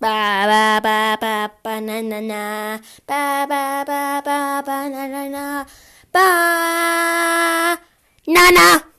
Ba ba ba ba ba na na na. Ba ba ba ba ba na na na. Ba na na.